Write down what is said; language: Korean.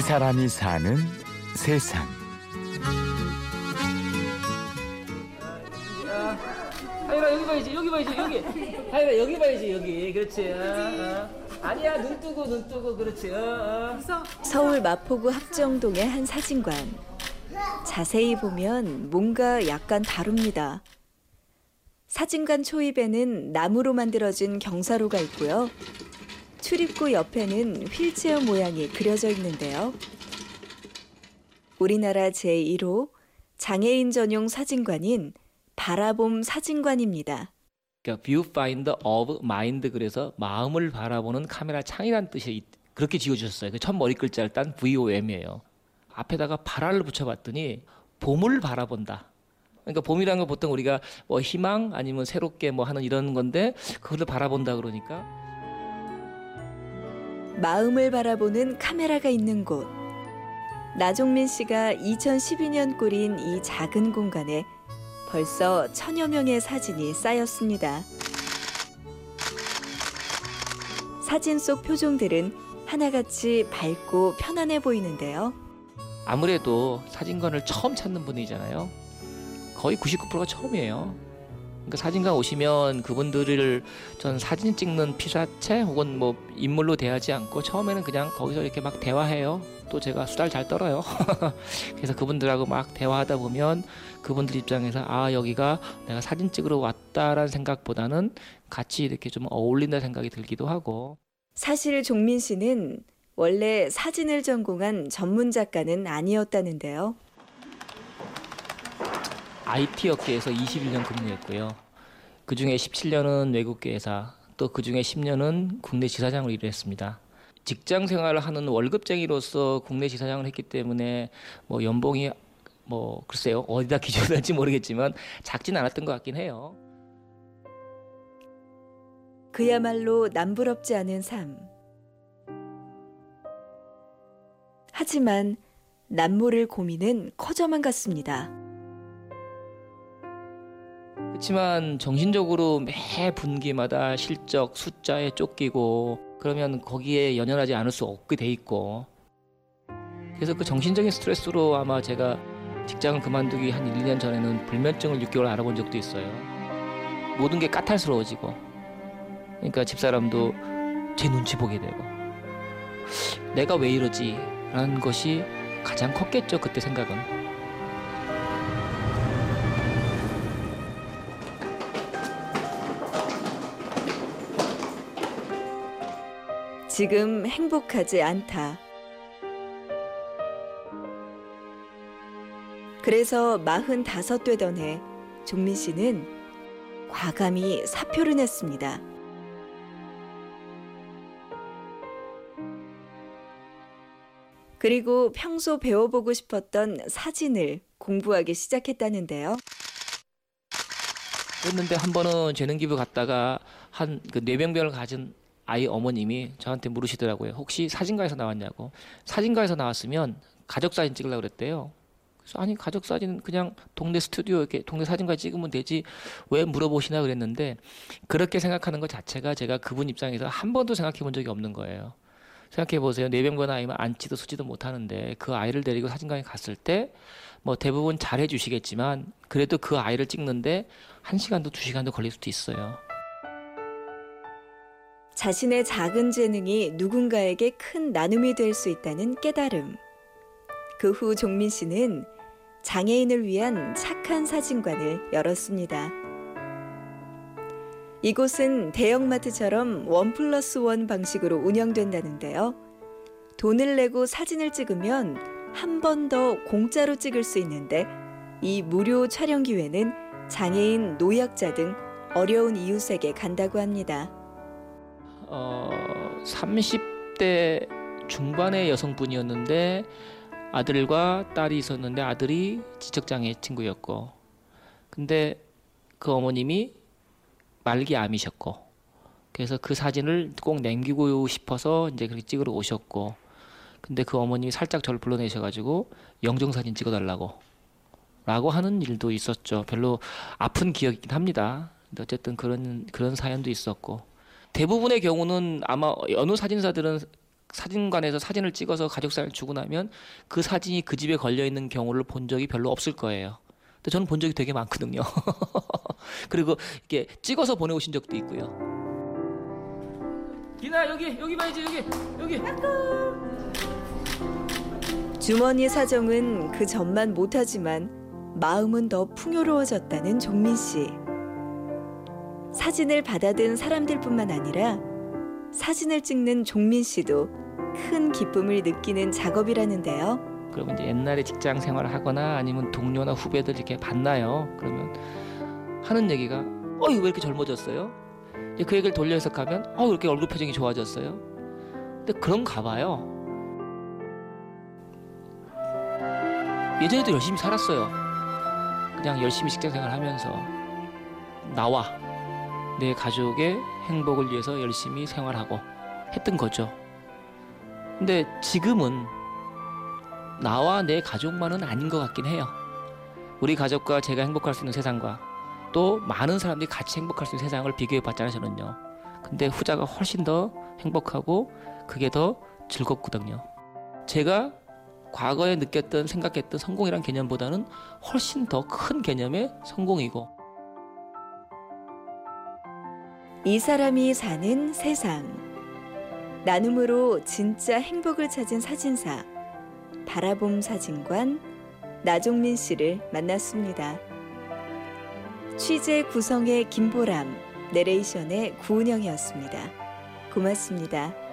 이 사람이 사는 세상. 하이라 여기 봐야지 여기 봐야지 여기 하이라 여기 봐야지 여기 그렇지 어, 어. 아니야 눈 뜨고 눈 뜨고 그렇지 어, 어. 서울 마포구 합정동의 한 사진관. 자세히 보면 뭔가 약간 다릅니다. 사진관 초입에는 나무로 만들어진 경사로가 있고요. 출입구 옆에는 휠체어 모양이 그려져 있는데요. 우리나라 제1호 장애인 전용 사진관인 바라봄 사진관입니다. 그러니까 마인드 그래서 마음을 바라보는 카메라 창이란 뜻이 있- 그렇게 지어주셨어요. 그첫 머리 글자를 딴 VOM이에요. 앞에다가 바라를 붙여봤더니 봄을 바라본다. 그러니까 봄이라는 건 보통 우리가 뭐 희망 아니면 새롭게 뭐 하는 이런 건데 그걸 바라본다 그러니까 마음을 바라보는 카메라가 있는 곳. 나종민 씨가 2012년 꾸린 이 작은 공간에 벌써 천여 명의 사진이 쌓였습니다. 사진 속 표정들은 하나같이 밝고 편안해 보이는데요. 아무래도 사진관을 처음 찾는 분이잖아요. 거의 99%가 처음이에요. 그러니까 사진관 오시면 그분들을 전 사진 찍는 피사체 혹은 뭐 인물로 대하지 않고 처음에는 그냥 거기서 이렇게 막 대화해요. 또 제가 수다를 잘 떨어요. 그래서 그분들하고 막 대화하다 보면 그분들 입장에서 아 여기가 내가 사진 찍으러 왔다라는 생각보다는 같이 이렇게 좀 어울린다 생각이 들기도 하고 사실 종민 씨는 원래 사진을 전공한 전문 작가는 아니었다는데요. IT 업계에서 21년 근무했고요. 그 중에 17년은 외국계 회사, 또 그 중에 10년은 국내 지사장으로 일을 했습니다. 직장 생활을 하는 월급쟁이로서 국내 지사장을 했기 때문에 뭐 연봉이 뭐 글쎄요 어디다 기준할지 모르겠지만 작진 않았던 것 같긴 해요. 그야말로 남부럽지 않은 삶. 하지만 남모를 고민은 커져만 갔습니다. 그렇지만 정신적으로 매 분기마다 실적 숫자에 쫓기고 그러면 거기에 연연하지 않을 수 없게 돼 있고 그래서 그 정신적인 스트레스로 아마 제가 직장을 그만두기 한 1, 2년 전에는 불면증을 6개월 알아본 적도 있어요. 모든 게 까탈스러워지고 그러니까 집사람도 제 눈치 보게 되고 내가 왜 이러지? 라는 것이 가장 컸겠죠 그때 생각은 지금 행복하지 않다. 그래서 45 되던 해 종민 씨는 과감히 사표를 냈습니다. 그리고 평소 배워보고 싶었던 사진을 공부하기 시작했다는데요. 그랬는데 한 번은 재능 기부 갔다가 한 그 뇌병변을 가진 아이 어머님이 저한테 물으시더라고요. 혹시 사진가에서 나왔냐고. 사진가에서 나왔으면 가족 사진 찍으려고 그랬대요. 그래서 아니 가족 사진은 그냥 동네 스튜디오 이렇게 동네 사진관 찍으면 되지 왜 물어보시나 그랬는데 그렇게 생각하는 것 자체가 제가 그분 입장에서 한 번도 생각해 본 적이 없는 거예요. 생각해 보세요. 뇌병변 아이면 앉지도 서지도 못하는데 그 아이를 데리고 사진관에 갔을 때 뭐 대부분 잘해 주시겠지만 그래도 그 아이를 찍는데 한 시간도 두 시간도 걸릴 수도 있어요. 자신의 작은 재능이 누군가에게 큰 나눔이 될 수 있다는 깨달음. 그 후 종민 씨는 장애인을 위한 착한 사진관을 열었습니다. 이곳은 대형마트처럼 원 플러스 원 방식으로 운영된다는데요. 돈을 내고 사진을 찍으면 한 번 더 공짜로 찍을 수 있는데 이 무료 촬영 기회는 장애인, 노약자 등 어려운 이웃에게 간다고 합니다. 어, 30대 중반의 여성분이었는데 아들과 딸이 있었는데 아들이 지적장애 친구였고 근데 그 어머님이 말기 암이셨고 그래서 그 사진을 꼭 남기고 싶어서 이제 그렇게 찍으러 오셨고 근데 그 어머님이 살짝 저를 불러내셔가지고 영정사진 찍어달라고 라고 하는 일도 있었죠. 별로 아픈 기억이긴 합니다. 근데 어쨌든 그런 그런 사연도 있었고 대부분의 경우는 아마 어느 사진사들은 사진관에서 사진을 찍어서 가족 사진을 주고 나면 그 사진이 그 집에 걸려 있는 경우를 본 적이 별로 없을 거예요. 근데 저는 본 적이 되게 많거든요. 그리고 이렇게 찍어서 보내오신 적도 있고요. 기나 여기 여기 봐야지 여기 여기. 주머니 사정은 그 전만 못하지만 마음은 더 풍요로워졌다는 종민 씨. 사진을 받아든 사람들뿐만 아니라 사진을 찍는 종민 씨도 큰 기쁨을 느끼는 작업이라는데요. 그러면 이제 옛날에 직장 생활을 하거나 아니면 동료나 후배들 이렇게 만나요. 그러면 하는 얘기가 어이 왜 이렇게 젊어졌어요? 그 얘기를 돌려 해석하면 어왜 이렇게 얼굴 표정이 좋아졌어요? 근데 그런가 봐요. 예전에도 열심히 살았어요. 그냥 열심히 직장 생활하면서 나와 내 가족의 행복을 위해서 열심히 생활하고 했던 거죠. 근데 지금은 나와 내 가족만은 아닌 것 같긴 해요. 우리 가족과 제가 행복할 수 있는 세상과 또 많은 사람들이 같이 행복할 수 있는 세상을 비교해 봤잖아요, 저는요. 근데 후자가 훨씬 더 행복하고 그게 더 즐겁거든요. 제가 과거에 느꼈던 생각했던 성공이란 개념보다는 훨씬 더 큰 개념의 성공이고 이 사람이 사는 세상. 나눔으로 진짜 행복을 찾은 사진사. 바라봄 사진관 나종민 씨를 만났습니다. 취재 구성의 김보람, 내레이션의 구은영이었습니다. 고맙습니다.